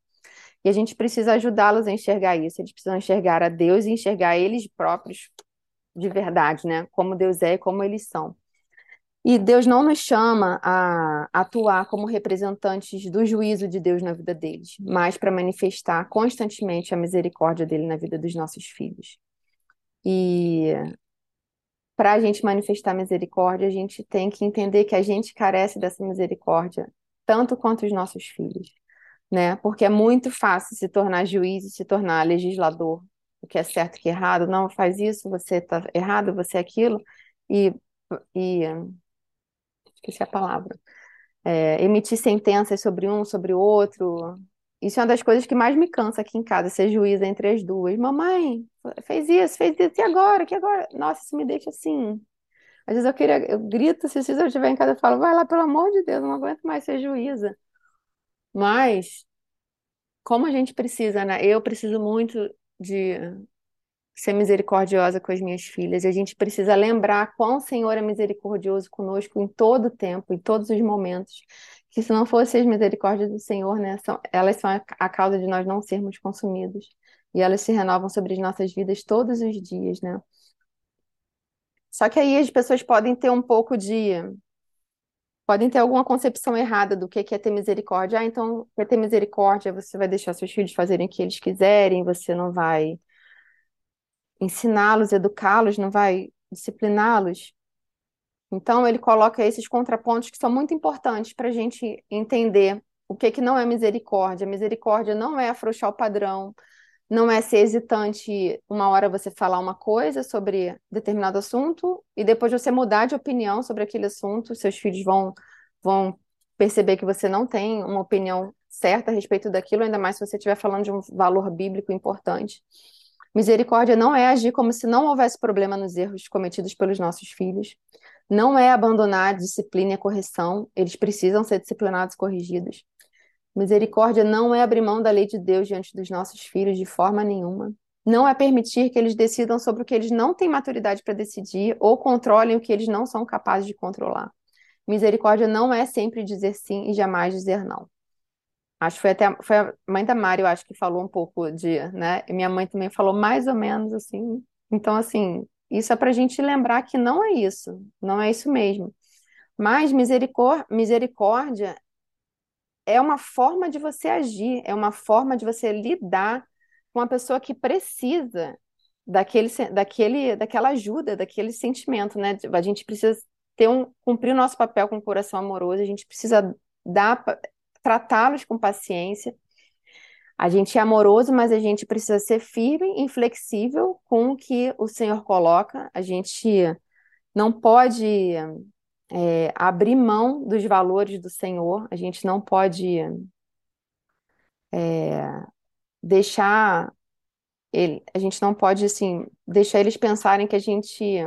E a gente precisa ajudá-los a enxergar isso, eles precisam enxergar a Deus e enxergar eles próprios de verdade, né? Como Deus é e como eles são. E Deus não nos chama a atuar como representantes do juízo de Deus na vida deles, mas para manifestar constantemente a misericórdia dele na vida dos nossos filhos. E para a gente manifestar misericórdia, a gente tem que entender que a gente carece dessa misericórdia tanto quanto os nossos filhos, né? Porque é muito fácil se tornar juiz e se tornar legislador, o que é certo e que é errado. Não, faz isso, você está errado, você é aquilo. E, e esqueci a palavra. É, emitir sentenças sobre um, sobre o outro. Isso é uma das coisas que mais me cansa aqui em casa, ser juíza entre as duas. Mamãe, fez isso, fez isso, e agora? Que agora? Nossa, isso me deixa assim. Às vezes eu queria, eu grito, se eu estiver em casa, eu falo, vai lá, pelo amor de Deus, não aguento mais ser juíza. Mas, como a gente precisa, né? Eu preciso muito de ser misericordiosa com as minhas filhas. A gente precisa lembrar quão o Senhor é misericordioso conosco em todo o tempo, em todos os momentos. Que se não fossem as misericórdias do Senhor, né, são, elas são a, causa de nós não sermos consumidos. E elas se renovam sobre as nossas vidas todos os dias, né? Só que aí as pessoas podem ter um pouco de. Podem ter alguma concepção errada do que é ter misericórdia. Ah, então, para ter misericórdia, você vai deixar seus filhos fazerem o que eles quiserem, você não vai ensiná-los, educá-los, não vai discipliná-los. Então, ele coloca esses contrapontos que são muito importantes para a gente entender o que, que não é misericórdia. Misericórdia não é afrouxar o padrão, não é ser hesitante uma hora você falar uma coisa sobre determinado assunto e depois você mudar de opinião sobre aquele assunto, seus filhos vão, vão perceber que você não tem uma opinião certa a respeito daquilo, ainda mais se você estiver falando de um valor bíblico importante. Misericórdia não é agir como se não houvesse problema nos erros cometidos pelos nossos filhos. Não é abandonar a disciplina e a correção. Eles precisam ser disciplinados e corrigidos. Misericórdia não é abrir mão da lei de Deus diante dos nossos filhos de forma nenhuma. Não é permitir que eles decidam sobre o que eles não têm maturidade para decidir ou controlem o que eles não são capazes de controlar. Misericórdia não é sempre dizer sim e jamais dizer não. Acho que foi até foi a mãe da Mari, eu acho que falou um pouco de, né? E minha mãe também falou mais ou menos assim. Então, assim, isso é para a gente lembrar que não é isso, não é isso mesmo. Mas misericórdia é uma forma de você agir, é uma forma de você lidar com a pessoa que precisa daquele, daquele, daquela ajuda, daquele sentimento, né? A gente precisa ter um, cumprir o nosso papel com o coração amoroso, a gente precisa dar tratá-los com paciência. A gente é amoroso, mas a gente precisa ser firme e flexível com o que o Senhor coloca. A gente não pode é, abrir mão dos valores do Senhor, a gente não pode é, deixar ele, a gente não pode assim deixar eles pensarem que a gente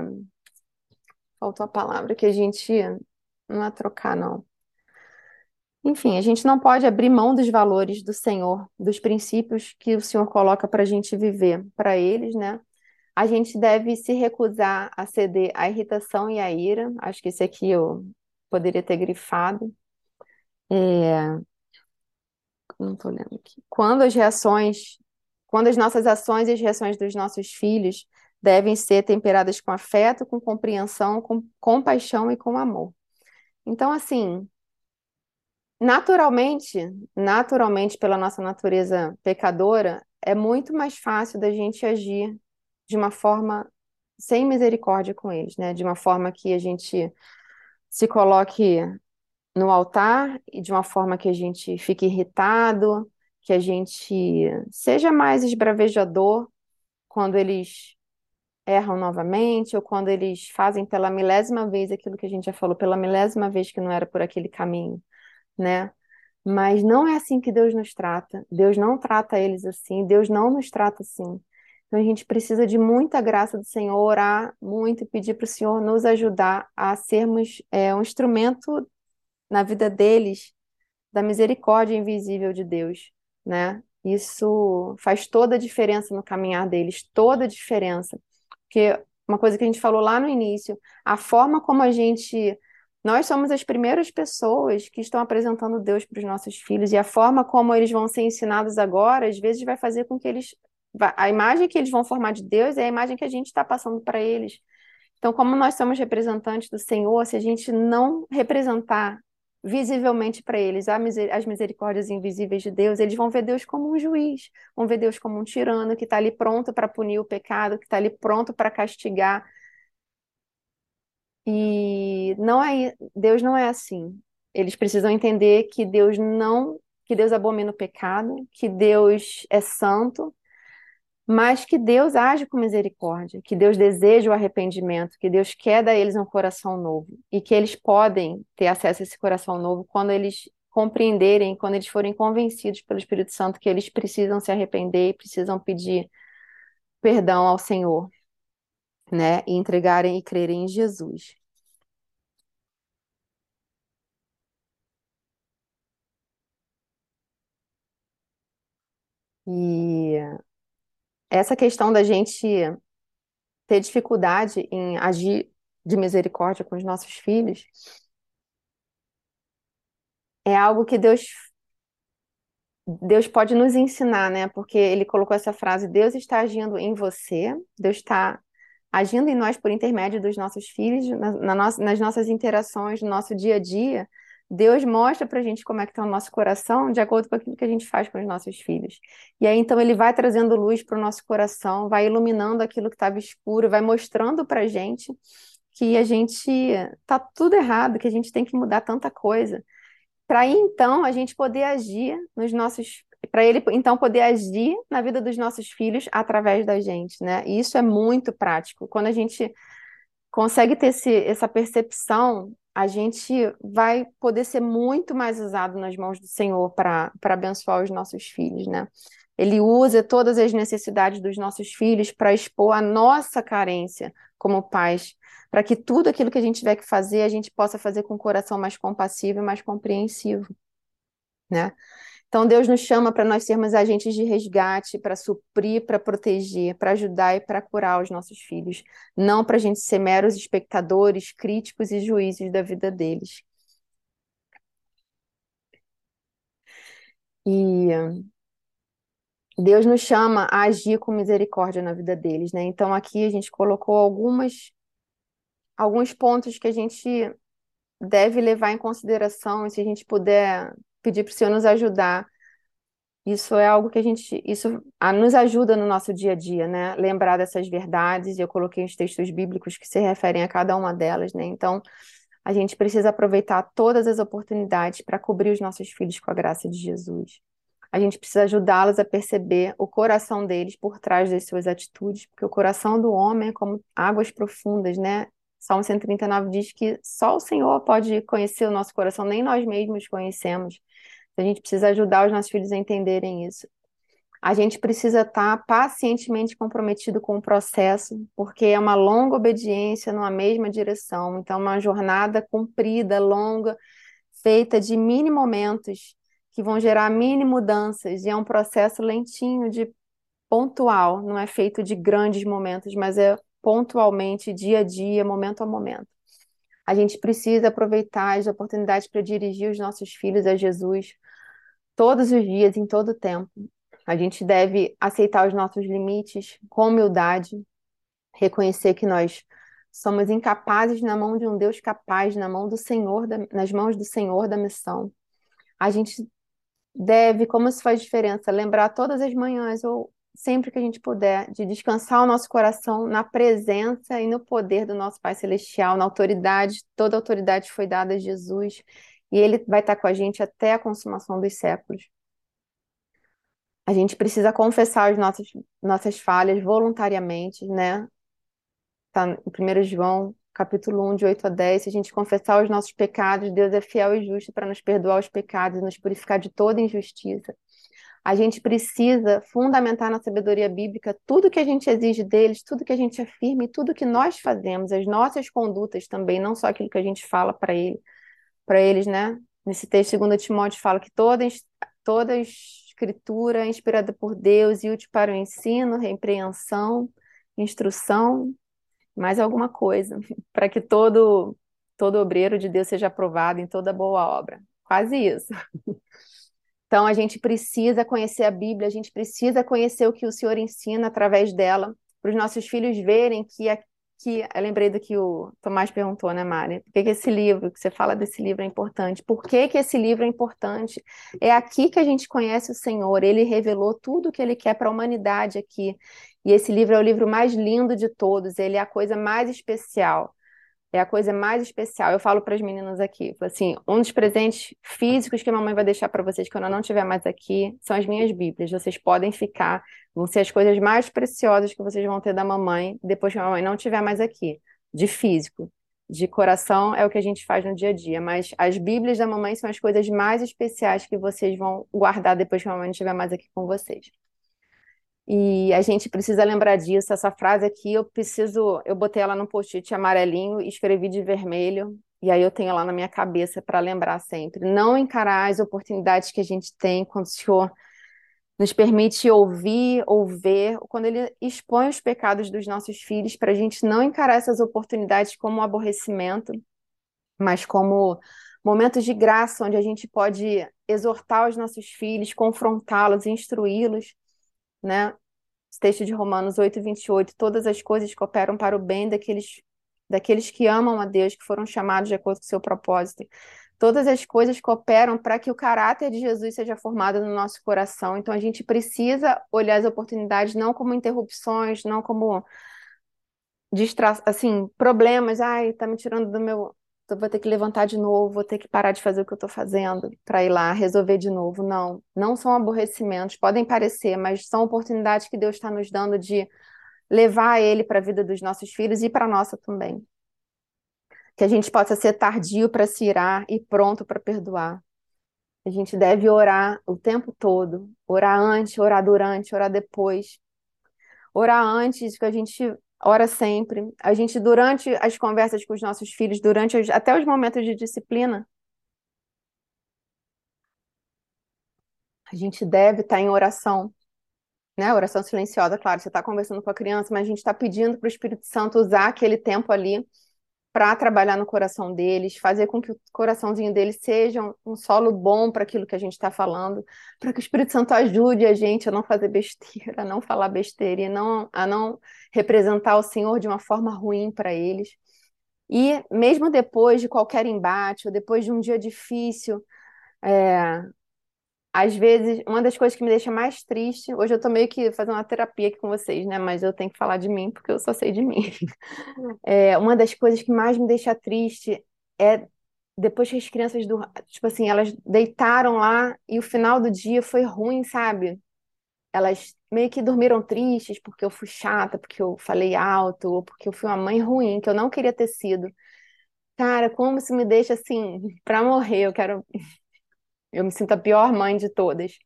faltou a palavra que a gente não é trocar não enfim, a gente não pode abrir mão dos valores do Senhor, dos princípios que o Senhor coloca para a gente viver para eles, né? A gente deve se recusar a ceder à irritação e à ira. Acho que esse aqui eu poderia ter grifado. É... Não estou lendo aqui. Quando as reações, quando as nossas ações e as reações dos nossos filhos devem ser temperadas com afeto, com compreensão, com compaixão e com amor. Então, assim, Naturalmente, naturalmente, pela nossa natureza pecadora, é muito mais fácil da gente agir de uma forma sem misericórdia com eles, né? De uma forma que a gente se coloque no altar e de uma forma que a gente fique irritado, que a gente seja mais esbravejador quando eles erram novamente ou quando eles fazem pela milésima vez aquilo que a gente já falou, pela milésima vez que não era por aquele caminho né? Mas não é assim que Deus nos trata. Deus não trata eles assim, Deus não nos trata assim. Então a gente precisa de muita graça do Senhor, orar muito e pedir para o Senhor nos ajudar a sermos é, um instrumento na vida deles da misericórdia invisível de Deus, né? Isso faz toda a diferença no caminhar deles, toda a diferença. Porque uma coisa que a gente falou lá no início, a forma como a gente. Nós somos as primeiras pessoas que estão apresentando Deus para os nossos filhos, e a forma como eles vão ser ensinados agora, às vezes, vai fazer com que eles. A imagem que eles vão formar de Deus é a imagem que a gente está passando para eles. Então, como nós somos representantes do Senhor, se a gente não representar visivelmente para eles as misericórdias invisíveis de Deus, eles vão ver Deus como um juiz, vão ver Deus como um tirano que está ali pronto para punir o pecado, que está ali pronto para castigar. E não é Deus não é assim. Eles precisam entender que Deus não, que Deus abomina o pecado, que Deus é santo mas que Deus age com misericórdia, que Deus deseja o arrependimento, que Deus quer dar a eles um coração novo e que eles podem ter acesso a esse coração novo quando eles compreenderem, quando eles forem convencidos pelo Espírito Santo que eles precisam se arrepender e precisam pedir perdão ao Senhor, né, e entregarem e crerem em Jesus. E essa questão da gente ter dificuldade em agir de misericórdia com os nossos filhos é algo que Deus Deus pode nos ensinar, né? Porque ele colocou essa frase: Deus está agindo em você, Deus está agindo em nós por intermédio dos nossos filhos, na, na no, nas nossas interações, no nosso dia a dia. Deus mostra para a gente como é que está o nosso coração de acordo com aquilo que a gente faz com os nossos filhos. E aí, então, ele vai trazendo luz para o nosso coração, vai iluminando aquilo que estava escuro, vai mostrando para a gente que a gente está tudo errado, que a gente tem que mudar tanta coisa. Para então, a gente poder agir nos nossos. Para ele, então, poder agir na vida dos nossos filhos através da gente, né? E isso é muito prático. Quando a gente consegue ter esse, essa percepção a gente vai poder ser muito mais usado nas mãos do Senhor para abençoar os nossos filhos, né? Ele usa todas as necessidades dos nossos filhos para expor a nossa carência como pais, para que tudo aquilo que a gente tiver que fazer, a gente possa fazer com o coração mais compassivo e mais compreensivo, né? Então, Deus nos chama para nós sermos agentes de resgate, para suprir, para proteger, para ajudar e para curar os nossos filhos. Não para a gente ser meros espectadores, críticos e juízes da vida deles. E Deus nos chama a agir com misericórdia na vida deles, né? Então, aqui a gente colocou algumas, alguns pontos que a gente deve levar em consideração, e se a gente puder pedir para o Senhor nos ajudar. Isso é algo que a gente, isso nos ajuda no nosso dia a dia, né? Lembrar dessas verdades. Eu coloquei os textos bíblicos que se referem a cada uma delas, né? Então, a gente precisa aproveitar todas as oportunidades para cobrir os nossos filhos com a graça de Jesus. A gente precisa ajudá-los a perceber o coração deles por trás das suas atitudes, porque o coração do homem é como águas profundas, né? Salmo 139 diz que só o Senhor pode conhecer o nosso coração, nem nós mesmos conhecemos. A gente precisa ajudar os nossos filhos a entenderem isso. A gente precisa estar pacientemente comprometido com o processo, porque é uma longa obediência numa mesma direção. Então, uma jornada comprida, longa, feita de mini momentos que vão gerar mini mudanças. E é um processo lentinho, de pontual, não é feito de grandes momentos, mas é pontualmente, dia a dia, momento a momento. A gente precisa aproveitar as oportunidades para dirigir os nossos filhos a Jesus todos os dias, em todo o tempo. A gente deve aceitar os nossos limites com humildade, reconhecer que nós somos incapazes na mão de um Deus capaz, na mão do Senhor, nas mãos do Senhor da missão. A gente deve, como isso faz diferença, lembrar todas as manhãs ou sempre que a gente puder, de descansar o nosso coração na presença e no poder do nosso Pai Celestial, na autoridade, toda autoridade foi dada a Jesus, e Ele vai estar com a gente até a consumação dos séculos. A gente precisa confessar as nossas, nossas falhas voluntariamente, né? Está em 1 João, capítulo 1, de 8 a 10. Se a gente confessar os nossos pecados, Deus é fiel e justo para nos perdoar os pecados e nos purificar de toda injustiça a gente precisa fundamentar na sabedoria bíblica tudo que a gente exige deles, tudo que a gente afirma e tudo que nós fazemos, as nossas condutas também, não só aquilo que a gente fala para ele, eles, né? Nesse texto, 2 Timóteo fala que toda, toda escritura é inspirada por Deus e útil para o ensino, repreensão, instrução mais alguma coisa, para que todo todo obreiro de Deus seja aprovado em toda boa obra. Quase isso. Então a gente precisa conhecer a Bíblia, a gente precisa conhecer o que o Senhor ensina através dela, para os nossos filhos verem que que eu lembrei do que o Tomás perguntou, né, Mari? Por que, que esse livro, que você fala desse livro é importante? Por que, que esse livro é importante? É aqui que a gente conhece o Senhor, ele revelou tudo o que ele quer para a humanidade aqui. E esse livro é o livro mais lindo de todos, ele é a coisa mais especial é a coisa mais especial. Eu falo para as meninas aqui, assim, um dos presentes físicos que a mamãe vai deixar para vocês quando eu não estiver mais aqui são as minhas Bíblias. Vocês podem ficar, vão ser as coisas mais preciosas que vocês vão ter da mamãe depois que a mamãe não estiver mais aqui, de físico. De coração é o que a gente faz no dia a dia, mas as Bíblias da mamãe são as coisas mais especiais que vocês vão guardar depois que a mamãe não estiver mais aqui com vocês. E a gente precisa lembrar disso. Essa frase aqui, eu preciso. Eu botei ela no post-it amarelinho escrevi de vermelho. E aí eu tenho lá na minha cabeça para lembrar sempre. Não encarar as oportunidades que a gente tem quando o Senhor nos permite ouvir ou ver, quando Ele expõe os pecados dos nossos filhos, para a gente não encarar essas oportunidades como um aborrecimento, mas como momentos de graça, onde a gente pode exortar os nossos filhos, confrontá-los, instruí-los né? Esse texto de Romanos 8, 28, todas as coisas cooperam para o bem daqueles, daqueles que amam a Deus, que foram chamados de acordo com o seu propósito. Todas as coisas cooperam para que o caráter de Jesus seja formado no nosso coração. Então a gente precisa olhar as oportunidades não como interrupções, não como distra assim, problemas, ai, tá me tirando do meu eu vou ter que levantar de novo, vou ter que parar de fazer o que eu estou fazendo para ir lá resolver de novo. Não, não são aborrecimentos, podem parecer, mas são oportunidades que Deus está nos dando de levar ele para a vida dos nossos filhos e para a nossa também. Que a gente possa ser tardio para se irar e pronto para perdoar. A gente deve orar o tempo todo, orar antes, orar durante, orar depois. Orar antes que a gente ora sempre. A gente, durante as conversas com os nossos filhos, durante os, até os momentos de disciplina, a gente deve estar em oração, né? Oração silenciosa, claro, você está conversando com a criança, mas a gente está pedindo para o Espírito Santo usar aquele tempo ali para trabalhar no coração deles, fazer com que o coraçãozinho deles seja um, solo bom para aquilo que a gente está falando, para que o Espírito Santo ajude a gente a não fazer besteira, a não falar besteira e não, a não representar o Senhor de uma forma ruim para eles. E mesmo depois de qualquer embate, ou depois de um dia difícil, é, às vezes, uma das coisas que me deixa mais triste, hoje eu tô meio que fazendo uma terapia aqui com vocês, né? Mas eu tenho que falar de mim porque eu só sei de mim. É, uma das coisas que mais me deixa triste é depois que as crianças, do, tipo assim, elas deitaram lá e o final do dia foi ruim, sabe? Elas meio que dormiram tristes porque eu fui chata, porque eu falei alto, ou porque eu fui uma mãe ruim, que eu não queria ter sido. Cara, como isso me deixa assim, pra morrer, eu quero eu me sinto a pior mãe de todas.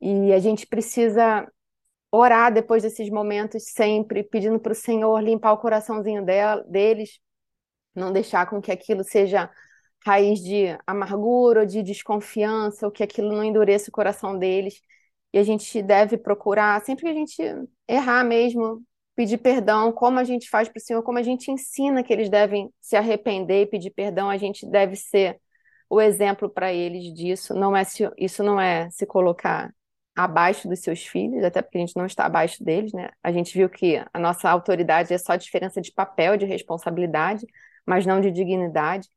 E a gente precisa orar depois desses momentos sempre, pedindo para o Senhor limpar o coraçãozinho deles, não deixar com que aquilo seja raiz de amargura ou de desconfiança, ou que aquilo não endureça o coração deles. E a gente deve procurar, sempre que a gente errar mesmo, pedir perdão, como a gente faz para o Senhor, como a gente ensina que eles devem se arrepender e pedir perdão, a gente deve ser o exemplo para eles disso. Não é se, isso não é se colocar abaixo dos seus filhos, até porque a gente não está abaixo deles, né? A gente viu que a nossa autoridade é só diferença de papel, de responsabilidade, mas não de dignidade.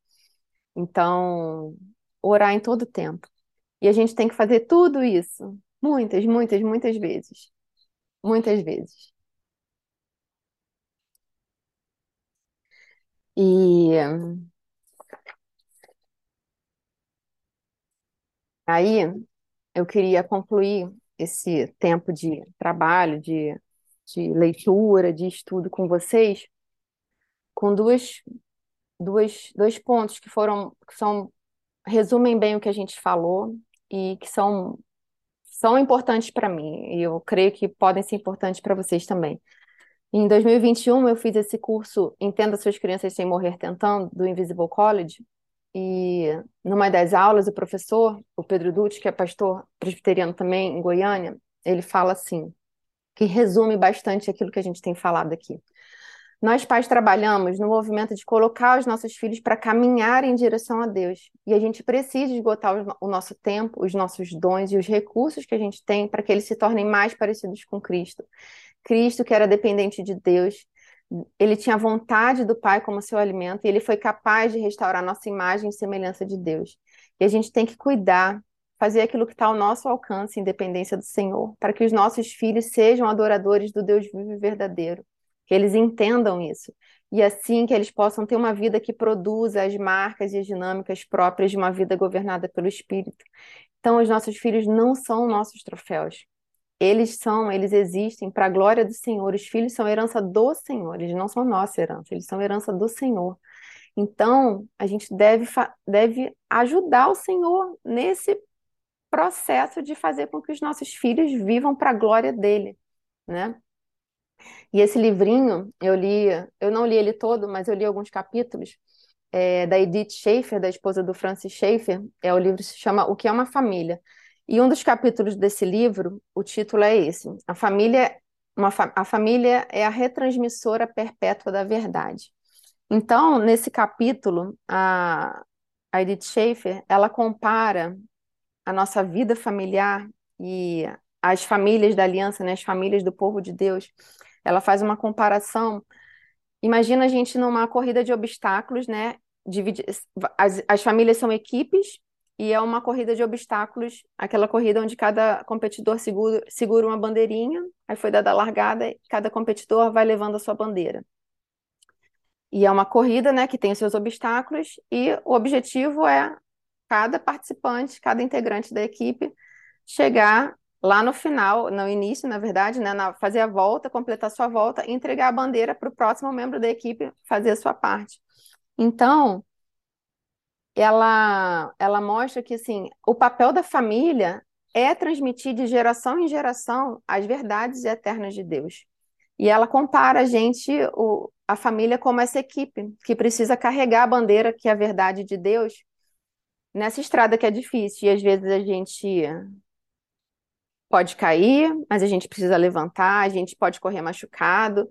Então, orar em todo tempo. E a gente tem que fazer tudo isso muitas, muitas, muitas vezes. Muitas vezes. E Aí eu queria concluir esse tempo de trabalho, de, de leitura, de estudo com vocês, com duas, duas, dois pontos que foram, que são, resumem bem o que a gente falou e que são, são importantes para mim, e eu creio que podem ser importantes para vocês também. Em 2021, eu fiz esse curso Entenda Suas Crianças Sem Morrer Tentando, do Invisible College, e numa das aulas, o professor, o Pedro Dutti, que é pastor presbiteriano também em Goiânia, ele fala assim, que resume bastante aquilo que a gente tem falado aqui. Nós pais trabalhamos no movimento de colocar os nossos filhos para caminhar em direção a Deus. E a gente precisa esgotar o nosso tempo, os nossos dons e os recursos que a gente tem para que eles se tornem mais parecidos com Cristo. Cristo, que era dependente de Deus, ele tinha vontade do Pai como seu alimento e ele foi capaz de restaurar nossa imagem e semelhança de Deus. E a gente tem que cuidar, fazer aquilo que está ao nosso alcance, em dependência do Senhor, para que os nossos filhos sejam adoradores do Deus vivo e verdadeiro que eles entendam isso. E assim que eles possam ter uma vida que produza as marcas e as dinâmicas próprias de uma vida governada pelo Espírito. Então, os nossos filhos não são nossos troféus. Eles são, eles existem para a glória do Senhor. Os filhos são herança do Senhor, eles não são nossa herança, eles são herança do Senhor. Então, a gente deve, deve ajudar o Senhor nesse processo de fazer com que os nossos filhos vivam para a glória dele, né? E esse livrinho, eu li, eu não li ele todo, mas eu li alguns capítulos, é, da Edith Schaefer, da esposa do Francis Schaefer, é o livro se chama O que é uma família. E um dos capítulos desse livro, o título é esse: A família, uma, a família é a retransmissora perpétua da verdade. Então, nesse capítulo, a, a Edith Schaefer, ela compara a nossa vida familiar e as famílias da aliança, né, as famílias do povo de Deus, ela faz uma comparação. Imagina a gente numa corrida de obstáculos, né? Divide... As, as famílias são equipes e é uma corrida de obstáculos, aquela corrida onde cada competidor segura, segura uma bandeirinha, aí foi dada a largada, e cada competidor vai levando a sua bandeira. E é uma corrida, né, que tem os seus obstáculos, e o objetivo é cada participante, cada integrante da equipe chegar lá no final, no início, na verdade, né, na, fazer a volta, completar sua volta e entregar a bandeira para o próximo membro da equipe fazer a sua parte. Então, ela, ela mostra que assim, o papel da família é transmitir de geração em geração as verdades eternas de Deus. E ela compara a gente, o, a família, como essa equipe que precisa carregar a bandeira, que é a verdade de Deus, nessa estrada que é difícil. E às vezes a gente pode cair, mas a gente precisa levantar, a gente pode correr machucado,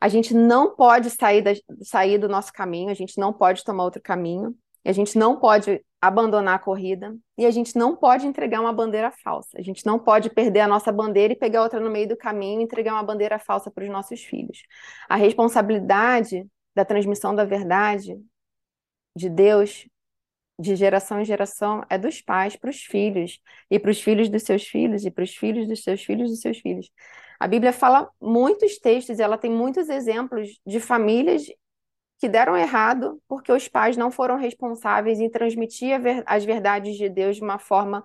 a gente não pode sair, da, sair do nosso caminho, a gente não pode tomar outro caminho, a gente não pode abandonar a corrida e a gente não pode entregar uma bandeira falsa. A gente não pode perder a nossa bandeira e pegar outra no meio do caminho e entregar uma bandeira falsa para os nossos filhos. A responsabilidade da transmissão da verdade de Deus de geração em geração é dos pais para os filhos, e para os filhos dos seus filhos, e para os filhos dos seus filhos dos seus filhos. A Bíblia fala muitos textos, e ela tem muitos exemplos de famílias que deram errado porque os pais não foram responsáveis em transmitir as verdades de Deus de uma forma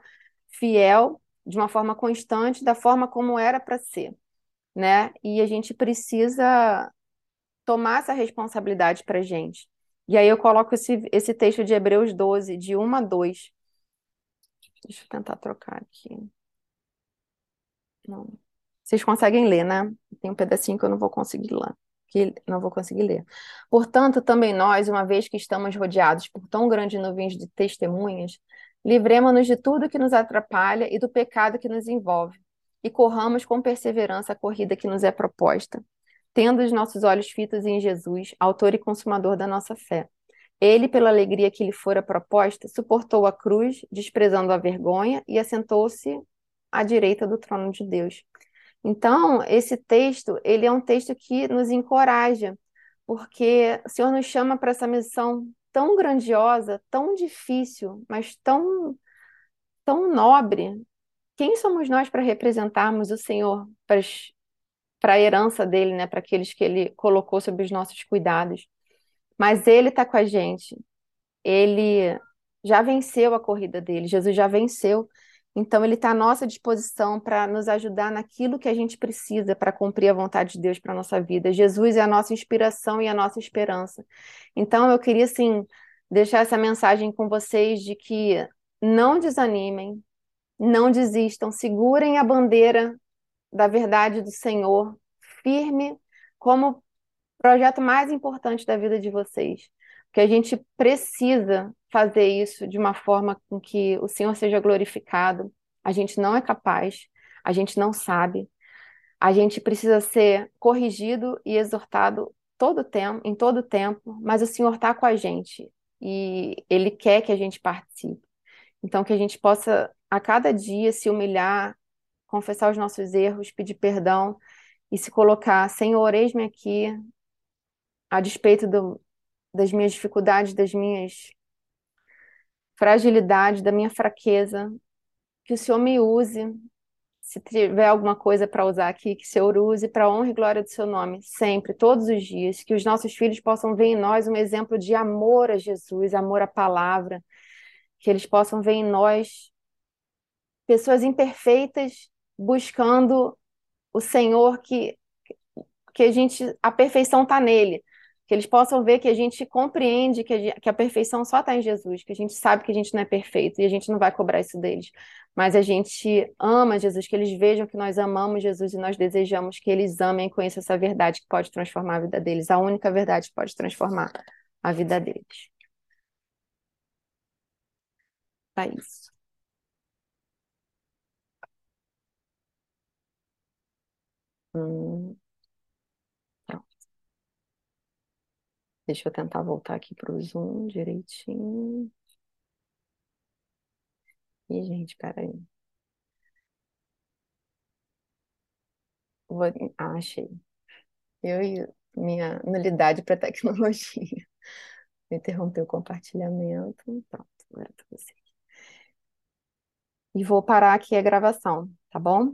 fiel, de uma forma constante, da forma como era para ser, né? E a gente precisa tomar essa responsabilidade para a gente. E aí eu coloco esse, esse texto de Hebreus 12, de 1 a 2. Deixa eu tentar trocar aqui. Não. Vocês conseguem ler, né? Tem um pedacinho que eu não vou conseguir ler. Que não vou conseguir ler. Portanto, também nós, uma vez que estamos rodeados por tão grandes nuvens de testemunhas, livremos-nos de tudo que nos atrapalha e do pecado que nos envolve, e corramos com perseverança a corrida que nos é proposta tendo os nossos olhos fitos em Jesus, autor e consumador da nossa fé. Ele, pela alegria que lhe fora proposta, suportou a cruz, desprezando a vergonha, e assentou-se à direita do trono de Deus. Então, esse texto, ele é um texto que nos encoraja, porque o Senhor nos chama para essa missão tão grandiosa, tão difícil, mas tão tão nobre. Quem somos nós para representarmos o Senhor para a herança dele, né, para aqueles que ele colocou sob os nossos cuidados. Mas ele está com a gente. Ele já venceu a corrida dele, Jesus já venceu. Então, ele está à nossa disposição para nos ajudar naquilo que a gente precisa para cumprir a vontade de Deus para a nossa vida. Jesus é a nossa inspiração e a nossa esperança. Então, eu queria, assim, deixar essa mensagem com vocês de que não desanimem, não desistam, segurem a bandeira da verdade do Senhor firme como projeto mais importante da vida de vocês. Porque a gente precisa fazer isso de uma forma com que o Senhor seja glorificado. A gente não é capaz, a gente não sabe. A gente precisa ser corrigido e exortado todo tempo, em todo tempo, mas o Senhor está com a gente e Ele quer que a gente participe. Então, que a gente possa, a cada dia, se humilhar, confessar os nossos erros, pedir perdão e se colocar, Senhor, eis-me aqui, a despeito do, das minhas dificuldades, das minhas fragilidades, da minha fraqueza, que o Senhor me use. Se tiver alguma coisa para usar aqui, que o Senhor use para honra e glória do seu nome, sempre, todos os dias. Que os nossos filhos possam ver em nós um exemplo de amor a Jesus, amor à palavra. Que eles possam ver em nós pessoas imperfeitas buscando o Senhor que que a gente a perfeição está nele que eles possam ver que a gente compreende que a, que a perfeição só está em Jesus, que a gente sabe que a gente não é perfeito e a gente não vai cobrar isso deles, mas a gente ama Jesus, que eles vejam que nós amamos Jesus e nós desejamos que eles amem e conheçam essa verdade que pode transformar a vida deles, a única verdade que pode transformar a vida deles. É isso. Hum. Deixa eu tentar voltar aqui para o Zoom direitinho. Ih, gente, peraí. Vou... Ah, achei. Eu e minha nulidade para tecnologia. Interromper o compartilhamento. Pronto, agora você. E vou parar aqui a gravação, tá bom?